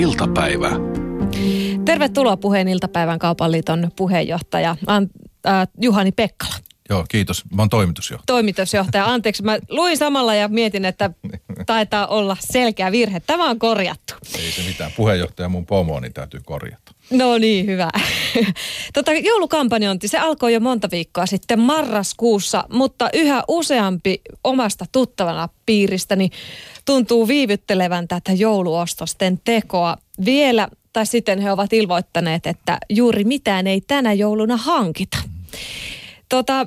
iltapäivä. Tervetuloa puheen iltapäivän kaupan liiton puheenjohtaja An- äh, Juhani Pekkala. Joo, kiitos. Mä oon toimitusjohtaja. Toimitusjohtaja, anteeksi. Mä luin samalla ja mietin, että taitaa olla selkeä virhe. Tämä on korjattu. Ei se mitään. Puheenjohtaja mun pomo, niin täytyy korjata. No niin, hyvä. Tota, joulukampanjointi, se alkoi jo monta viikkoa sitten marraskuussa, mutta yhä useampi omasta tuttavana piiristäni tuntuu viivyttelevän tätä jouluostosten tekoa. Vielä tai sitten he ovat ilmoittaneet, että juuri mitään ei tänä jouluna hankita. Tota,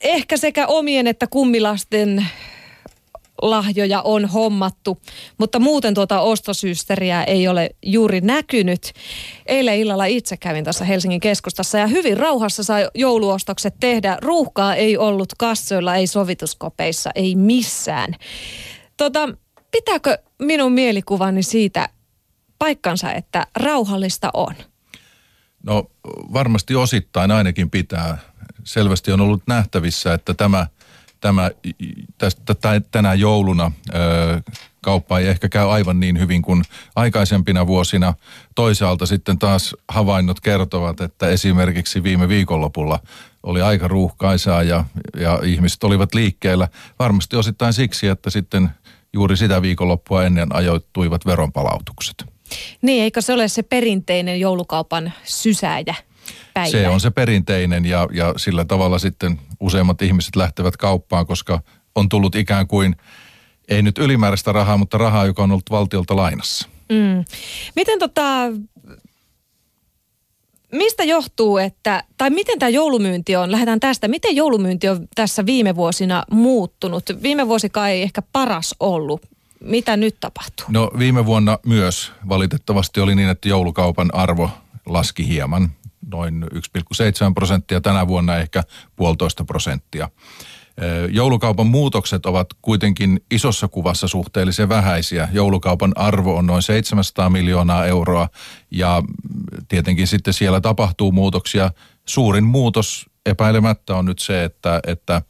ehkä sekä omien että kummilasten lahjoja on hommattu, mutta muuten tuota ostosysteriä ei ole juuri näkynyt. Eilen illalla itse kävin tässä Helsingin keskustassa ja hyvin rauhassa sai jouluostokset tehdä. Ruuhkaa ei ollut kassoilla, ei sovituskopeissa, ei missään. Tota, pitääkö minun mielikuvani siitä paikkansa, että rauhallista on? No varmasti osittain ainakin pitää. Selvästi on ollut nähtävissä, että tämä, tämä tästä, tänä jouluna ö, kauppa ei ehkä käy aivan niin hyvin kuin aikaisempina vuosina. Toisaalta sitten taas havainnot kertovat, että esimerkiksi viime viikonlopulla oli aika ruuhkaisaa ja, ja ihmiset olivat liikkeellä. Varmasti osittain siksi, että sitten juuri sitä viikonloppua ennen ajoittuivat veronpalautukset. Niin, eikö se ole se perinteinen joulukaupan sysääjä? Päivä. Se on se perinteinen ja, ja sillä tavalla sitten useimmat ihmiset lähtevät kauppaan, koska on tullut ikään kuin, ei nyt ylimääräistä rahaa, mutta rahaa, joka on ollut valtiolta lainassa. Mm. Miten tota, mistä johtuu, että, tai miten tämä joulumyynti on, lähdetään tästä, miten joulumyynti on tässä viime vuosina muuttunut? Viime vuosi kai ei ehkä paras ollut. Mitä nyt tapahtuu? No viime vuonna myös valitettavasti oli niin, että joulukaupan arvo laski hieman, noin 1,7 prosenttia, tänä vuonna ehkä puolitoista prosenttia. Joulukaupan muutokset ovat kuitenkin isossa kuvassa suhteellisen vähäisiä. Joulukaupan arvo on noin 700 miljoonaa euroa ja tietenkin sitten siellä tapahtuu muutoksia. Suurin muutos epäilemättä on nyt se, että, että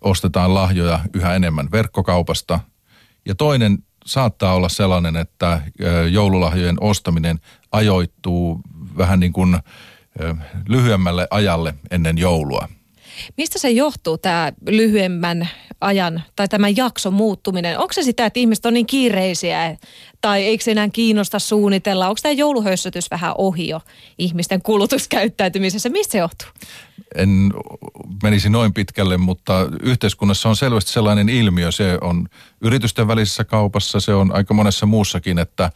ostetaan lahjoja yhä enemmän verkkokaupasta. Ja toinen saattaa olla sellainen, että joululahjojen ostaminen ajoittuu vähän niin kuin lyhyemmälle ajalle ennen joulua. Mistä se johtuu tämä lyhyemmän ajan tai tämän jakson muuttuminen? Onko se sitä, että ihmiset on niin kiireisiä tai eikö se enää kiinnosta suunnitella? Onko tämä jouluhössötys vähän ohi jo ihmisten kulutuskäyttäytymisessä? Mistä se johtuu? En menisi noin pitkälle, mutta yhteiskunnassa on selvästi sellainen ilmiö. Se on yritysten välisessä kaupassa, se on aika monessa muussakin, että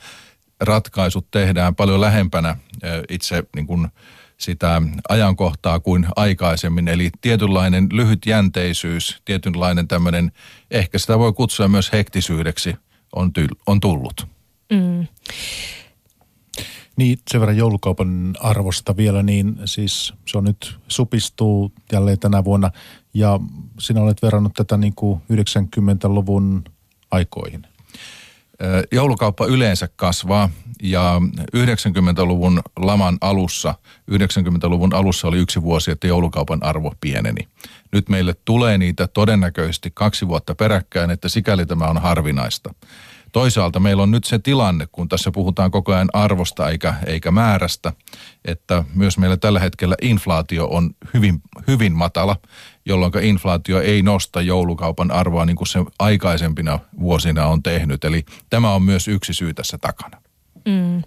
ratkaisut tehdään paljon lähempänä itse niin kuin sitä ajankohtaa kuin aikaisemmin. Eli tietynlainen lyhytjänteisyys, tietynlainen tämmöinen, ehkä sitä voi kutsua myös hektisyydeksi, on, ty- on tullut. Mm. Niin, sen verran joulukaupan arvosta vielä, niin siis se on nyt supistuu jälleen tänä vuonna. Ja sinä olet verrannut tätä niin kuin 90-luvun aikoihin. Joulukauppa yleensä kasvaa ja 90-luvun laman alussa, 90-luvun alussa oli yksi vuosi, että joulukaupan arvo pieneni. Nyt meille tulee niitä todennäköisesti kaksi vuotta peräkkäin, että sikäli tämä on harvinaista. Toisaalta meillä on nyt se tilanne, kun tässä puhutaan koko ajan arvosta eikä, eikä määrästä, että myös meillä tällä hetkellä inflaatio on hyvin, hyvin matala, jolloin inflaatio ei nosta joulukaupan arvoa niin kuin se aikaisempina vuosina on tehnyt. Eli tämä on myös yksi syy tässä takana. Mm.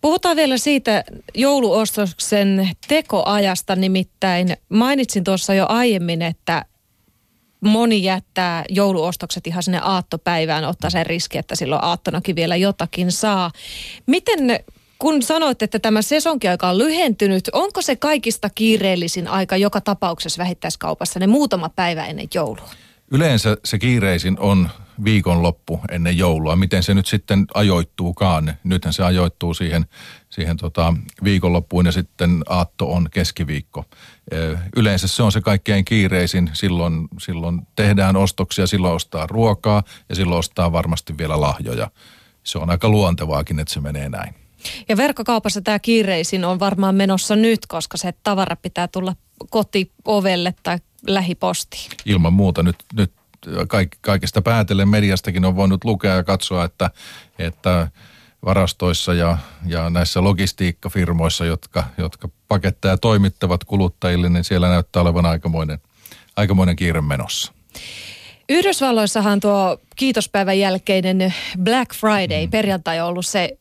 Puhutaan vielä siitä jouluostoksen tekoajasta, nimittäin mainitsin tuossa jo aiemmin, että moni jättää jouluostokset ihan sinne aattopäivään, ottaa sen riski, että silloin aattonakin vielä jotakin saa. Miten, kun sanoit, että tämä sesonkiaika on lyhentynyt, onko se kaikista kiireellisin aika joka tapauksessa vähittäiskaupassa ne muutama päivä ennen joulua? Yleensä se kiireisin on viikonloppu ennen joulua. Miten se nyt sitten ajoittuukaan? Nythän se ajoittuu siihen, siihen tota viikonloppuun ja sitten aatto on keskiviikko. Yleensä se on se kaikkein kiireisin. Silloin, silloin tehdään ostoksia, silloin ostaa ruokaa ja silloin ostaa varmasti vielä lahjoja. Se on aika luontevaakin, että se menee näin. Ja verkkokaupassa tämä kiireisin on varmaan menossa nyt, koska se tavara pitää tulla kotiovelle tai lähipostiin. Ilman muuta nyt, nyt kaik, kaikesta päätellen mediastakin on voinut lukea ja katsoa, että, että varastoissa ja, ja näissä logistiikkafirmoissa, jotka, jotka paketteja toimittavat kuluttajille, niin siellä näyttää olevan aikamoinen, aikamoinen kiire menossa. Yhdysvalloissahan tuo kiitospäivän jälkeinen Black Friday, mm. perjantai on ollut se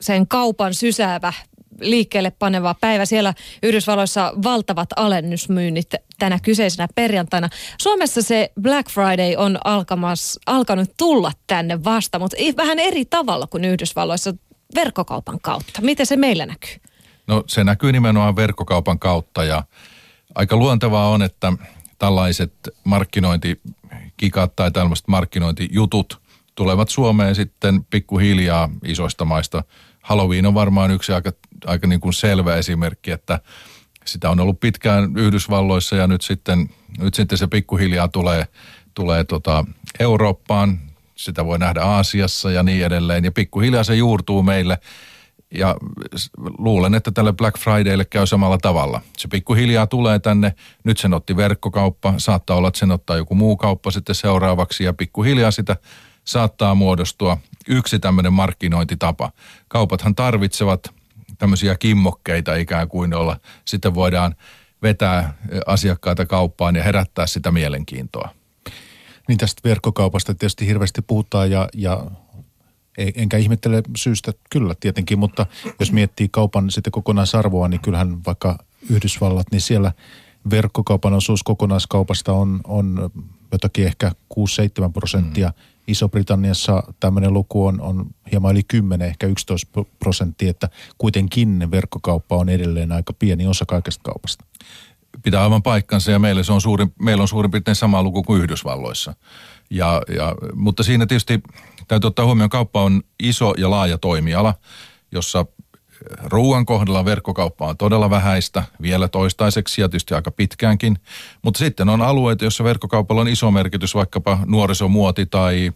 sen kaupan sysäävä liikkeelle paneva päivä. Siellä Yhdysvalloissa valtavat alennusmyynnit tänä kyseisenä perjantaina. Suomessa se Black Friday on alkamas, alkanut tulla tänne vasta, mutta vähän eri tavalla kuin Yhdysvalloissa verkkokaupan kautta. Miten se meillä näkyy? No se näkyy nimenomaan verkkokaupan kautta ja aika luontevaa on, että tällaiset markkinointikikat tai tällaiset markkinointijutut tulevat Suomeen sitten pikkuhiljaa isoista maista. Halloween on varmaan yksi aika, aika niin kuin selvä esimerkki, että sitä on ollut pitkään Yhdysvalloissa ja nyt sitten, nyt sitten se pikkuhiljaa tulee, tulee tota Eurooppaan. Sitä voi nähdä Aasiassa ja niin edelleen. Ja pikkuhiljaa se juurtuu meille – ja luulen, että tälle Black Fridaylle käy samalla tavalla. Se pikkuhiljaa tulee tänne, nyt sen otti verkkokauppa, saattaa olla, että sen ottaa joku muu kauppa sitten seuraavaksi. Ja pikkuhiljaa sitä saattaa muodostua yksi tämmöinen markkinointitapa. Kaupathan tarvitsevat tämmöisiä kimmokkeita ikään kuin, olla sitten voidaan vetää asiakkaita kauppaan ja herättää sitä mielenkiintoa. Niin tästä verkkokaupasta tietysti hirveästi puhutaan ja, ja enkä ihmettele syystä kyllä tietenkin, mutta jos miettii kaupan sitten kokonaisarvoa, niin kyllähän vaikka Yhdysvallat, niin siellä verkkokaupan osuus kokonaiskaupasta on, on jotakin ehkä 6-7 prosenttia. Mm. Iso-Britanniassa tämmöinen luku on, on hieman yli 10, ehkä 11 prosenttia, että kuitenkin verkkokauppa on edelleen aika pieni osa kaikesta kaupasta. Pitää aivan paikkansa ja meillä, se on suurin, meillä on suurin piirtein sama luku kuin Yhdysvalloissa. Ja, ja, mutta siinä tietysti täytyy ottaa huomioon, kauppa on iso ja laaja toimiala, jossa ruoan kohdalla verkkokauppa on todella vähäistä, vielä toistaiseksi ja tietysti aika pitkäänkin. Mutta sitten on alueita, joissa verkkokaupalla on iso merkitys, vaikkapa nuorisomuoti tai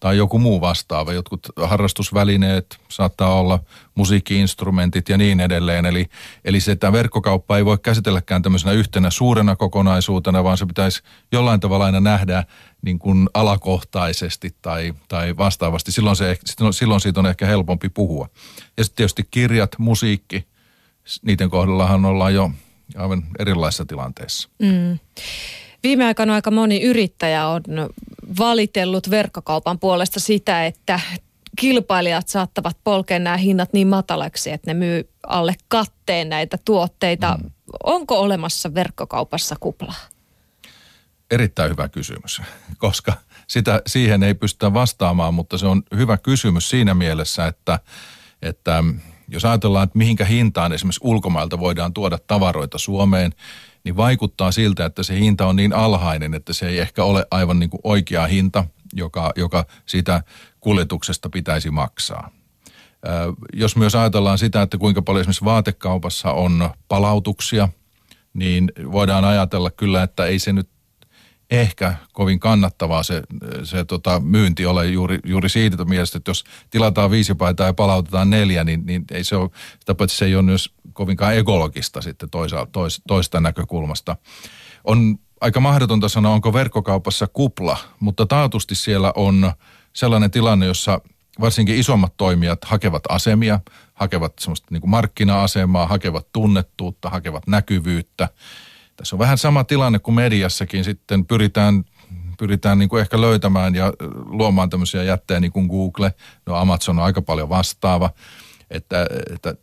tai joku muu vastaava. Jotkut harrastusvälineet, saattaa olla musiikkiinstrumentit ja niin edelleen. Eli, eli se, että verkkokauppa ei voi käsitelläkään tämmöisenä yhtenä suurena kokonaisuutena, vaan se pitäisi jollain tavalla aina nähdä niin kuin alakohtaisesti tai, tai vastaavasti. Silloin, se, silloin siitä on ehkä helpompi puhua. Ja sitten tietysti kirjat, musiikki, niiden kohdallahan ollaan jo aivan erilaisissa tilanteissa. Mm. Viime aikoina aika moni yrittäjä on valitellut verkkokaupan puolesta sitä, että kilpailijat saattavat polkea nämä hinnat niin matalaksi, että ne myy alle katteen näitä tuotteita. Mm. Onko olemassa verkkokaupassa kuplaa? Erittäin hyvä kysymys, koska sitä, siihen ei pystytä vastaamaan, mutta se on hyvä kysymys siinä mielessä, että, että jos ajatellaan, että mihinkä hintaan esimerkiksi ulkomailta voidaan tuoda tavaroita Suomeen, niin vaikuttaa siltä, että se hinta on niin alhainen, että se ei ehkä ole aivan niin kuin oikea hinta, joka, joka siitä kuljetuksesta pitäisi maksaa. Jos myös ajatellaan sitä, että kuinka paljon esimerkiksi vaatekaupassa on palautuksia, niin voidaan ajatella kyllä, että ei se nyt ehkä kovin kannattavaa se, se tota, myynti ole juuri, juuri siitä mielestä, että jos tilataan viisi paitaa ja palautetaan neljä, niin, niin ei se ole, paitsi se ei ole myös kovinkaan ekologista sitten toisa, tois, toista näkökulmasta. On aika mahdotonta sanoa, onko verkkokaupassa kupla, mutta taatusti siellä on sellainen tilanne, jossa varsinkin isommat toimijat hakevat asemia, hakevat semmoista niin kuin markkina-asemaa, hakevat tunnettuutta, hakevat näkyvyyttä – tässä on vähän sama tilanne kuin mediassakin. Sitten pyritään, pyritään niin kuin ehkä löytämään ja luomaan tämmöisiä jättejä niin kuin Google. No Amazon on aika paljon vastaava. Että, että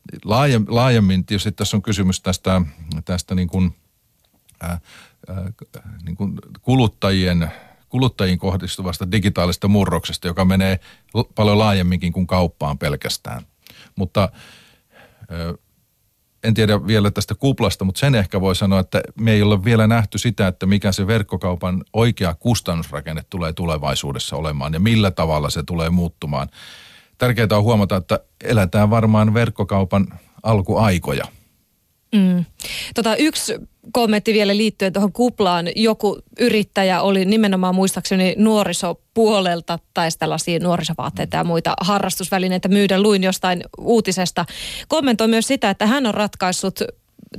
laajemmin tietysti tässä on kysymys tästä, tästä niin kuin, ää, ää, niin kuin kuluttajien kuluttajiin kohdistuvasta digitaalista murroksesta, joka menee paljon laajemminkin kuin kauppaan pelkästään. Mutta en tiedä vielä tästä kuplasta, mutta sen ehkä voi sanoa, että me ei ole vielä nähty sitä, että mikä se verkkokaupan oikea kustannusrakenne tulee tulevaisuudessa olemaan ja millä tavalla se tulee muuttumaan. Tärkeää on huomata, että eletään varmaan verkkokaupan alkuaikoja. Mm. Tota, yksi kommentti vielä liittyen tuohon kuplaan. Joku yrittäjä oli nimenomaan muistaakseni nuorisopuolelta tai tällaisia nuorisovaatteita ja muita harrastusvälineitä myydä. Luin jostain uutisesta. Kommentoi myös sitä, että hän on ratkaissut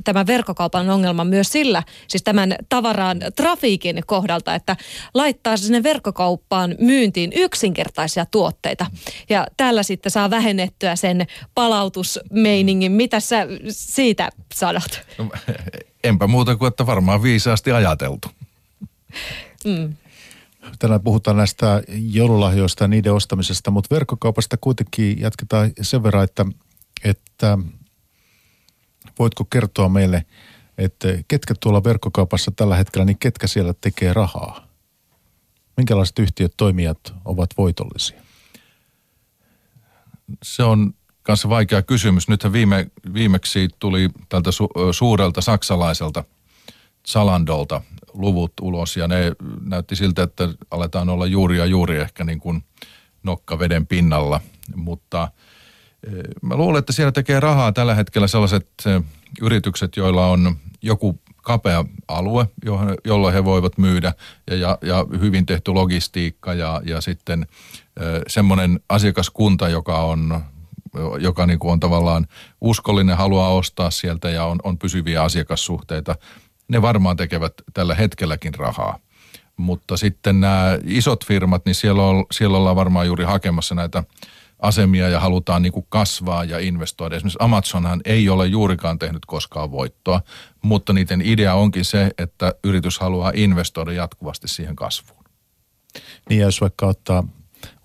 tämän verkkokaupan ongelman myös sillä, siis tämän tavaraan trafiikin kohdalta, että laittaa sinne verkkokauppaan myyntiin yksinkertaisia tuotteita. Ja tällä sitten saa vähennettyä sen palautusmeiningin. Mitä sä siitä sanot? No, enpä muuta kuin, että varmaan viisaasti ajateltu. Mm. Tänään puhutaan näistä joululahjoista ja niiden ostamisesta, mutta verkkokaupasta kuitenkin jatketaan sen verran, että, että voitko kertoa meille, että ketkä tuolla verkkokaupassa tällä hetkellä, niin ketkä siellä tekee rahaa? Minkälaiset yhtiöt, toimijat ovat voitollisia? Se on kanssa vaikea kysymys. Nythän viime, viimeksi tuli tältä su, suurelta saksalaiselta Salandolta luvut ulos ja ne näytti siltä, että aletaan olla juuri ja juuri ehkä niin kuin nokka veden pinnalla. Mutta mä luulen, että siellä tekee rahaa tällä hetkellä sellaiset yritykset, joilla on joku kapea alue, jolla he voivat myydä ja, ja, ja hyvin tehty logistiikka ja, ja sitten semmoinen asiakaskunta, joka on joka niin kuin on tavallaan uskollinen, haluaa ostaa sieltä ja on, on pysyviä asiakassuhteita ne varmaan tekevät tällä hetkelläkin rahaa. Mutta sitten nämä isot firmat, niin siellä, on, siellä ollaan varmaan juuri hakemassa näitä asemia ja halutaan niin kuin kasvaa ja investoida. Esimerkiksi Amazonhan ei ole juurikaan tehnyt koskaan voittoa, mutta niiden idea onkin se, että yritys haluaa investoida jatkuvasti siihen kasvuun. Niin ja jos vaikka ottaa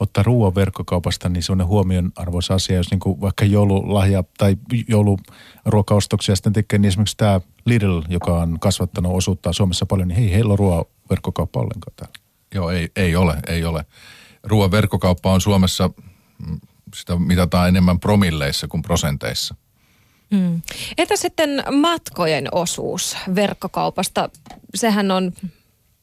ottaa ruoan verkkokaupasta, niin se on huomionarvoisa asia, jos niin kuin vaikka joululahja tai jouluruokaostoksia sitten tekee, niin esimerkiksi tämä Lidl, joka on kasvattanut osuutta Suomessa paljon, niin hei, heillä on ruoan verkkokauppa ollenkaan täällä. Joo, ei, ei ole, ei ole. Ruoan verkkokauppa on Suomessa, mm, sitä mitataan enemmän promilleissa kuin prosenteissa. Mm. Entä sitten matkojen osuus verkkokaupasta? Sehän on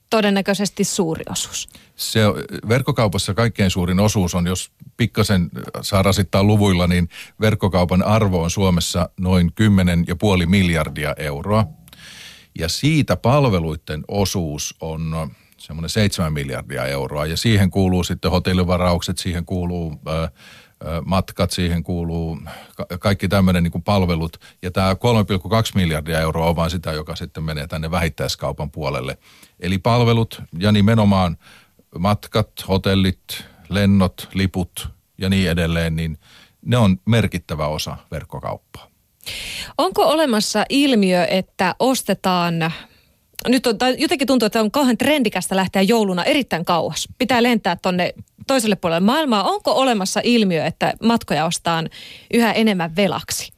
todennäköisesti suuri osuus. Se verkkokaupassa kaikkein suurin osuus on, jos pikkasen saa rasittaa luvuilla, niin verkkokaupan arvo on Suomessa noin 10,5 miljardia euroa. Ja siitä palveluiden osuus on semmoinen 7 miljardia euroa. Ja siihen kuuluu sitten hotellivaraukset, siihen kuuluu äh, matkat, siihen kuuluu kaikki tämmöinen niin palvelut. Ja tämä 3,2 miljardia euroa on vain sitä, joka sitten menee tänne vähittäiskaupan puolelle. Eli palvelut ja nimenomaan matkat, hotellit, lennot, liput ja niin edelleen, niin ne on merkittävä osa verkkokauppaa. Onko olemassa ilmiö, että ostetaan nyt on, tai jotenkin tuntuu, että on kauhean trendikästä lähteä jouluna erittäin kauas. Pitää lentää tonne toiselle puolelle maailmaa. Onko olemassa ilmiö, että matkoja ostaan yhä enemmän velaksi?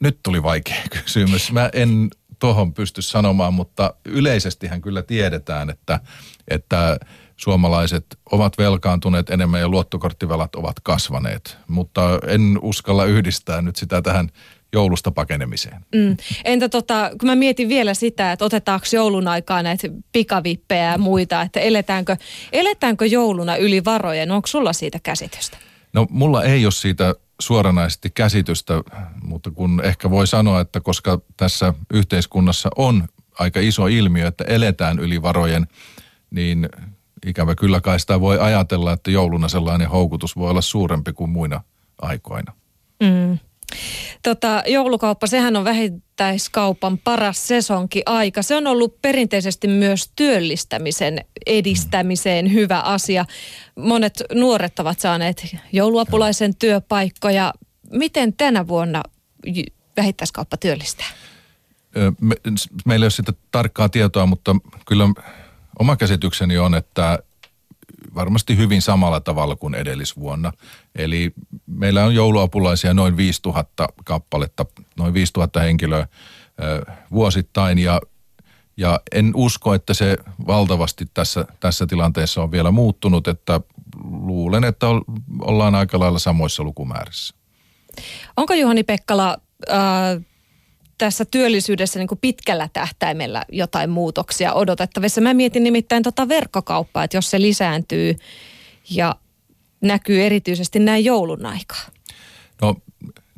Nyt tuli vaikea kysymys. Mä en tuohon pysty sanomaan, mutta yleisestihän kyllä tiedetään, että, että suomalaiset ovat velkaantuneet enemmän ja luottokorttivelat ovat kasvaneet. Mutta en uskalla yhdistää nyt sitä tähän joulusta pakenemiseen. Mm. Entä tota, kun mä mietin vielä sitä, että otetaanko joulun aikaa näitä pikavippejä ja muita, että eletäänkö, eletäänkö jouluna yli varojen? Onko sulla siitä käsitystä? No mulla ei ole siitä suoranaisesti käsitystä, mutta kun ehkä voi sanoa, että koska tässä yhteiskunnassa on aika iso ilmiö, että eletään yli varojen, niin ikävä kyllä kai sitä voi ajatella, että jouluna sellainen houkutus voi olla suurempi kuin muina aikoina. Mm. Tota, joulukauppa, sehän on vähittäiskaupan paras sesonki aika. Se on ollut perinteisesti myös työllistämisen edistämiseen hyvä asia. Monet nuoret ovat saaneet jouluapulaisen työpaikkoja. Miten tänä vuonna vähittäiskauppa työllistää? Me, meillä ei ole sitä tarkkaa tietoa, mutta kyllä oma käsitykseni on, että varmasti hyvin samalla tavalla kuin edellisvuonna. Eli meillä on jouluapulaisia noin 5000 kappaletta, noin 5000 henkilöä vuosittain ja ja en usko, että se valtavasti tässä, tässä tilanteessa on vielä muuttunut, että luulen, että ollaan aika lailla samoissa lukumäärissä. Onko Juhani Pekkala äh, tässä työllisyydessä niin kuin pitkällä tähtäimellä jotain muutoksia odotettavissa. Mä mietin nimittäin tota verkkokauppaa, että jos se lisääntyy ja näkyy erityisesti näin joulun aikaa. No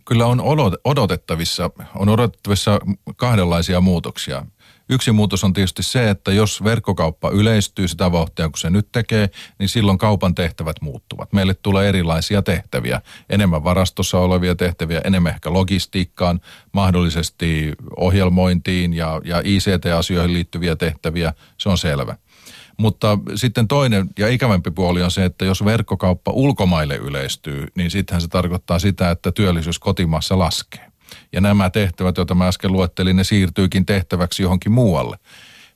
kyllä on odotettavissa, on odotettavissa kahdenlaisia muutoksia. Yksi muutos on tietysti se, että jos verkkokauppa yleistyy sitä vauhtia, kun se nyt tekee, niin silloin kaupan tehtävät muuttuvat. Meille tulee erilaisia tehtäviä, enemmän varastossa olevia tehtäviä, enemmän ehkä logistiikkaan, mahdollisesti ohjelmointiin ja, ja ICT-asioihin liittyviä tehtäviä, se on selvä. Mutta sitten toinen ja ikävämpi puoli on se, että jos verkkokauppa ulkomaille yleistyy, niin sittenhän se tarkoittaa sitä, että työllisyys kotimaassa laskee. Ja nämä tehtävät, joita mä äsken luettelin, ne siirtyykin tehtäväksi johonkin muualle.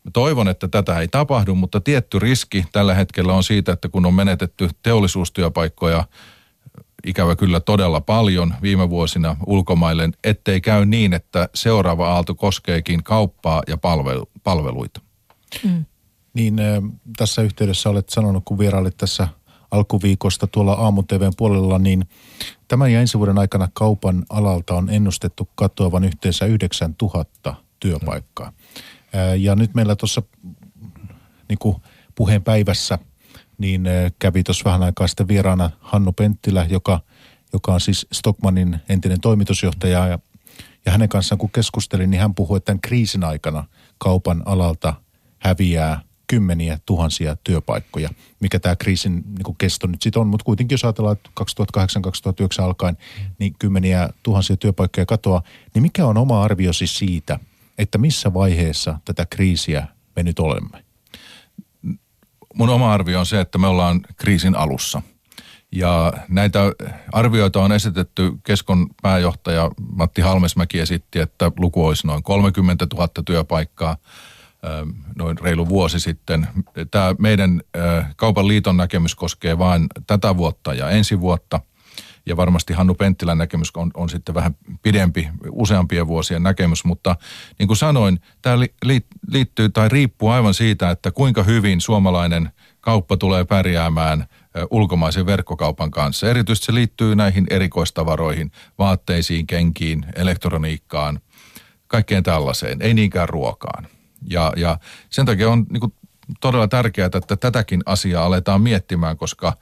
Mä toivon, että tätä ei tapahdu, mutta tietty riski tällä hetkellä on siitä, että kun on menetetty teollisuustyöpaikkoja ikävä kyllä todella paljon viime vuosina ulkomaille, ettei käy niin, että seuraava aalto koskeekin kauppaa ja palvelu, palveluita. Mm. Niin tässä yhteydessä olet sanonut, kun vierailit tässä alkuviikosta tuolla aamu puolella, niin tämän ja ensi vuoden aikana kaupan alalta on ennustettu katoavan yhteensä 9000 työpaikkaa. Ja nyt meillä tuossa niin puheen päivässä niin kävi tuossa vähän aikaa sitten vieraana Hannu Penttilä, joka, joka on siis Stockmanin entinen toimitusjohtaja ja, ja hänen kanssaan kun keskustelin, niin hän puhui, että tämän kriisin aikana kaupan alalta häviää kymmeniä tuhansia työpaikkoja, mikä tämä kriisin niin kuin kesto nyt sitten on. Mutta kuitenkin jos ajatellaan, että 2008-2009 alkaen, niin kymmeniä tuhansia työpaikkoja katoaa. Niin mikä on oma arviosi siitä, että missä vaiheessa tätä kriisiä me nyt olemme? Mun oma arvio on se, että me ollaan kriisin alussa. Ja näitä arvioita on esitetty Keskon pääjohtaja Matti Halmesmäki esitti, että luku olisi noin 30 000 työpaikkaa – noin reilu vuosi sitten. Tämä meidän kaupan liiton näkemys koskee vain tätä vuotta ja ensi vuotta. Ja varmasti Hannu Penttilän näkemys on, on sitten vähän pidempi, useampien vuosien näkemys, mutta niin kuin sanoin, tämä li, liittyy tai riippuu aivan siitä, että kuinka hyvin suomalainen kauppa tulee pärjäämään ulkomaisen verkkokaupan kanssa. Erityisesti se liittyy näihin erikoistavaroihin, vaatteisiin, kenkiin, elektroniikkaan, kaikkeen tällaiseen, ei niinkään ruokaan. Ja, ja sen takia on niin kuin todella tärkeää, että tätäkin asiaa aletaan miettimään, koska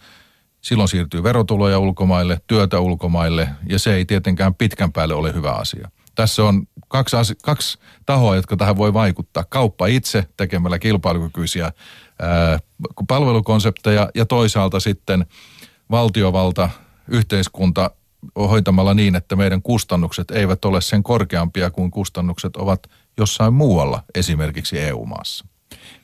silloin siirtyy verotuloja ulkomaille, työtä ulkomaille ja se ei tietenkään pitkän päälle ole hyvä asia. Tässä on kaksi, asi- kaksi tahoa, jotka tähän voi vaikuttaa. Kauppa itse tekemällä kilpailukykyisiä ää, palvelukonsepteja ja toisaalta sitten valtiovalta, yhteiskunta hoitamalla niin, että meidän kustannukset eivät ole sen korkeampia kuin kustannukset ovat jossain muualla, esimerkiksi EU-maassa.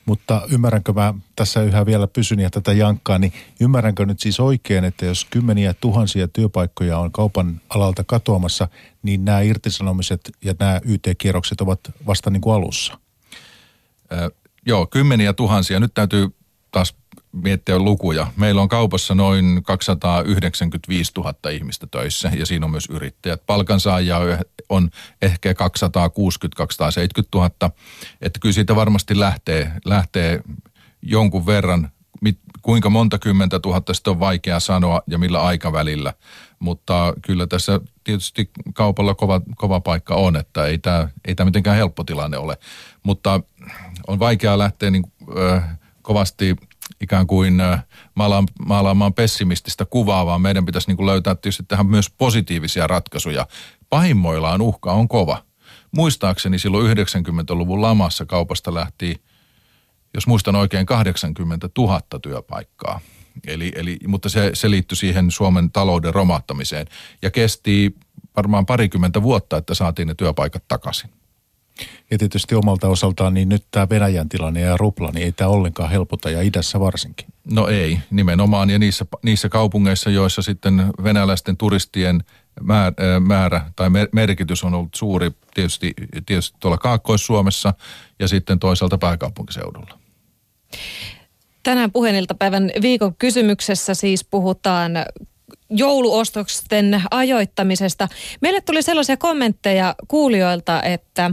Mutta ymmärränkö mä, tässä yhä vielä pysyn ja tätä jankkaa, niin ymmärränkö nyt siis oikein, että jos kymmeniä tuhansia työpaikkoja on kaupan alalta katoamassa, niin nämä irtisanomiset ja nämä YT-kierrokset ovat vasta niin kuin alussa? Äh, joo, kymmeniä tuhansia. Nyt täytyy taas miettiä lukuja. Meillä on kaupassa noin 295 000 ihmistä töissä ja siinä on myös yrittäjät. Palkansaajia on ehkä 260-270 000. Että kyllä siitä varmasti lähtee, lähtee jonkun verran, kuinka monta kymmentä tuhatta sitten on vaikea sanoa ja millä aikavälillä. Mutta kyllä tässä tietysti kaupalla kova, kova paikka on, että ei tämä ei tämä mitenkään helppo tilanne ole. Mutta on vaikea lähteä niin, ö, kovasti – ikään kuin maalaamaan pessimististä kuvaa, vaan meidän pitäisi niin kuin löytää tietysti tähän myös positiivisia ratkaisuja. Pahimmoillaan uhka on kova. Muistaakseni silloin 90-luvun lamassa kaupasta lähti, jos muistan oikein, 80 000 työpaikkaa. Eli, eli, mutta se, se liittyi siihen Suomen talouden romahtamiseen ja kesti varmaan parikymmentä vuotta, että saatiin ne työpaikat takaisin. Ja tietysti omalta osaltaan niin nyt tämä Venäjän tilanne ja rupla, niin ei tämä ollenkaan helpota ja idässä varsinkin. No ei, nimenomaan ja niissä, niissä kaupungeissa, joissa sitten venäläisten turistien määrä, määrä tai merkitys on ollut suuri tietysti, tietysti tuolla Kaakkois-Suomessa ja sitten toisaalta pääkaupunkiseudulla. Tänään puheeniltapäivän viikon kysymyksessä siis puhutaan jouluostosten ajoittamisesta. Meille tuli sellaisia kommentteja kuulijoilta, että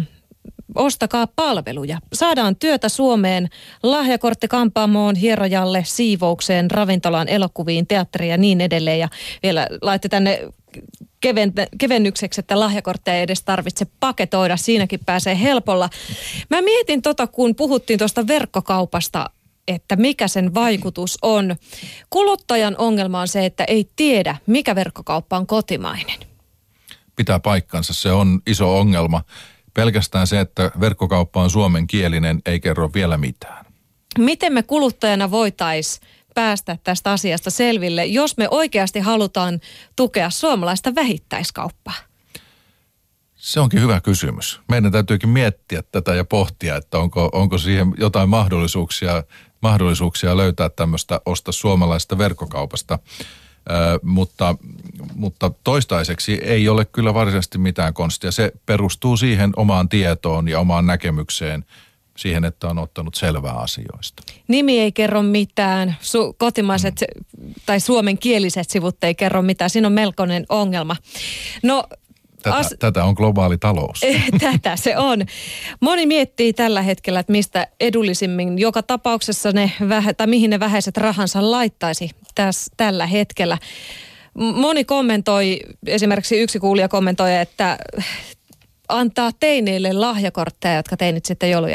ostakaa palveluja. Saadaan työtä Suomeen, lahjakortti kampaamoon, hierojalle, siivoukseen, ravintolaan, elokuviin, teatteriin ja niin edelleen. Ja vielä laitte tänne kevennykseksi, että lahjakortteja ei edes tarvitse paketoida. Siinäkin pääsee helpolla. Mä mietin tota, kun puhuttiin tuosta verkkokaupasta, että mikä sen vaikutus on. Kuluttajan ongelma on se, että ei tiedä, mikä verkkokauppa on kotimainen. Pitää paikkansa, se on iso ongelma Pelkästään se, että verkkokauppa on suomenkielinen, ei kerro vielä mitään. Miten me kuluttajana voitaisiin päästä tästä asiasta selville, jos me oikeasti halutaan tukea suomalaista vähittäiskauppaa? Se onkin hyvä kysymys. Meidän täytyykin miettiä tätä ja pohtia, että onko, onko siihen jotain mahdollisuuksia, mahdollisuuksia löytää tämmöistä osta suomalaista verkkokaupasta. Ö, mutta, mutta toistaiseksi ei ole kyllä varsinaisesti mitään konstia. Se perustuu siihen omaan tietoon ja omaan näkemykseen – siihen, että on ottanut selvää asioista. Nimi ei kerro mitään, Su- kotimaiset mm. tai suomenkieliset sivut ei kerro mitään. Siinä on melkoinen ongelma. No, Tätä, As... tätä on globaali talous. tätä se on. Moni miettii tällä hetkellä, että mistä edullisimmin joka tapauksessa ne, vähä, tai mihin ne vähäiset rahansa laittaisi täs, tällä hetkellä. Moni kommentoi, esimerkiksi yksi kuulija kommentoi, että antaa teineille lahjakortteja, jotka teinit sitten joulun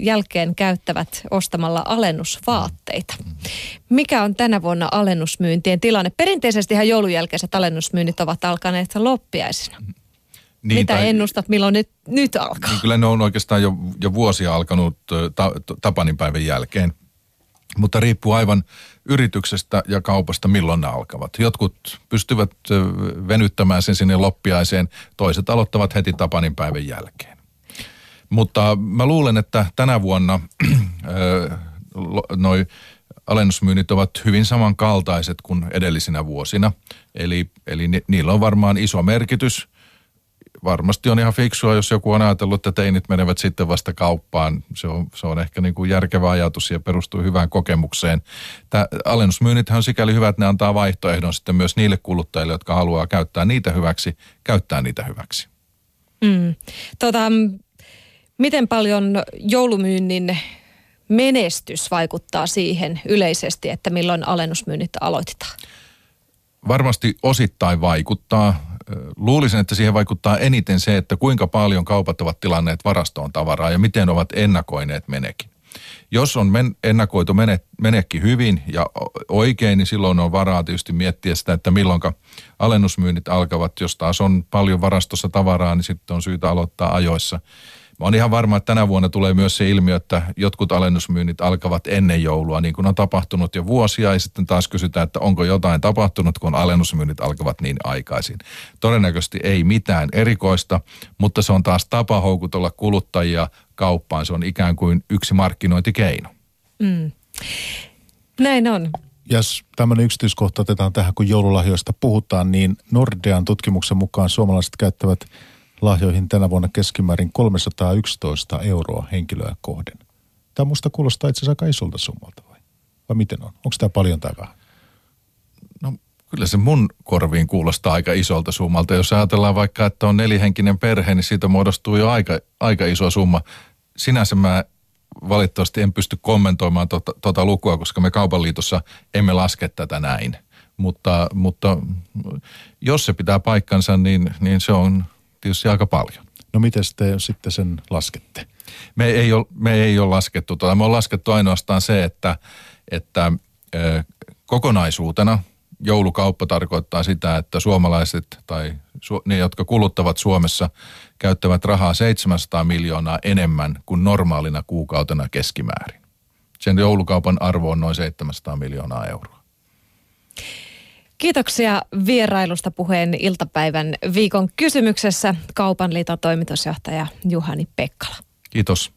jälkeen käyttävät ostamalla alennusvaatteita. Mikä on tänä vuonna alennusmyyntien tilanne? Perinteisestihan joulun jälkeiset alennusmyynnit ovat alkaneet loppiaisina. Niin, Mitä tai, ennustat, milloin nyt, nyt alkaa? Niin kyllä ne on oikeastaan jo, jo vuosia alkanut ta, Tapanin päivän jälkeen. Mutta riippuu aivan yrityksestä ja kaupasta, milloin ne alkavat. Jotkut pystyvät venyttämään sen sinne loppiaiseen, toiset aloittavat heti Tapanin päivän jälkeen. Mutta mä luulen, että tänä vuonna noin alennusmyynnit ovat hyvin samankaltaiset kuin edellisinä vuosina. Eli, eli ni, niillä on varmaan iso merkitys – varmasti on ihan fiksua, jos joku on ajatellut, että teinit menevät sitten vasta kauppaan. Se on, se on ehkä niin kuin järkevä ajatus ja perustuu hyvään kokemukseen. Tämä alennusmyynnithän on sikäli hyvä, että ne antaa vaihtoehdon sitten myös niille kuluttajille, jotka haluaa käyttää niitä hyväksi, käyttää niitä hyväksi. Mm. Tota, miten paljon joulumyynnin menestys vaikuttaa siihen yleisesti, että milloin alennusmyynnit aloitetaan? Varmasti osittain vaikuttaa luulisin, että siihen vaikuttaa eniten se, että kuinka paljon kaupat ovat tilanneet varastoon tavaraa ja miten ovat ennakoineet menekin. Jos on men, ennakoitu mene, menekki hyvin ja oikein, niin silloin on varaa tietysti miettiä sitä, että milloin alennusmyynnit alkavat. Jos taas on paljon varastossa tavaraa, niin sitten on syytä aloittaa ajoissa. Mä oon ihan varma, että tänä vuonna tulee myös se ilmiö, että jotkut alennusmyynnit alkavat ennen joulua, niin kuin on tapahtunut jo vuosia, ja sitten taas kysytään, että onko jotain tapahtunut, kun alennusmyynnit alkavat niin aikaisin. Todennäköisesti ei mitään erikoista, mutta se on taas tapa houkutella kuluttajia kauppaan. Se on ikään kuin yksi markkinointikeino. Mm. Näin on. Jos tämmöinen yksityiskohta otetaan tähän, kun joululahjoista puhutaan, niin Nordean tutkimuksen mukaan suomalaiset käyttävät – lahjoihin tänä vuonna keskimäärin 311 euroa henkilöä kohden. Tämä musta kuulostaa itse asiassa aika isolta summalta vai? Vai miten on? Onko tämä paljon tai vähän? No kyllä se mun korviin kuulostaa aika isolta summalta. Jos ajatellaan vaikka, että on nelihenkinen perhe, niin siitä muodostuu jo aika, aika iso summa. Sinänsä mä valitettavasti en pysty kommentoimaan tuota, tuota lukua, koska me kaupan liitossa emme laske tätä näin. Mutta, mutta jos se pitää paikkansa, niin, niin se on tietysti aika paljon. No miten te sitten sen laskette? Me ei ole, me ei ole laskettu tuota. Me on laskettu ainoastaan se, että, että ö, kokonaisuutena joulukauppa tarkoittaa sitä, että suomalaiset tai su, ne, jotka kuluttavat Suomessa, käyttävät rahaa 700 miljoonaa enemmän kuin normaalina kuukautena keskimäärin. Sen joulukaupan arvo on noin 700 miljoonaa euroa. Kiitoksia vierailusta puheen iltapäivän viikon kysymyksessä Kaupan liiton toimitusjohtaja Juhani Pekkala. Kiitos.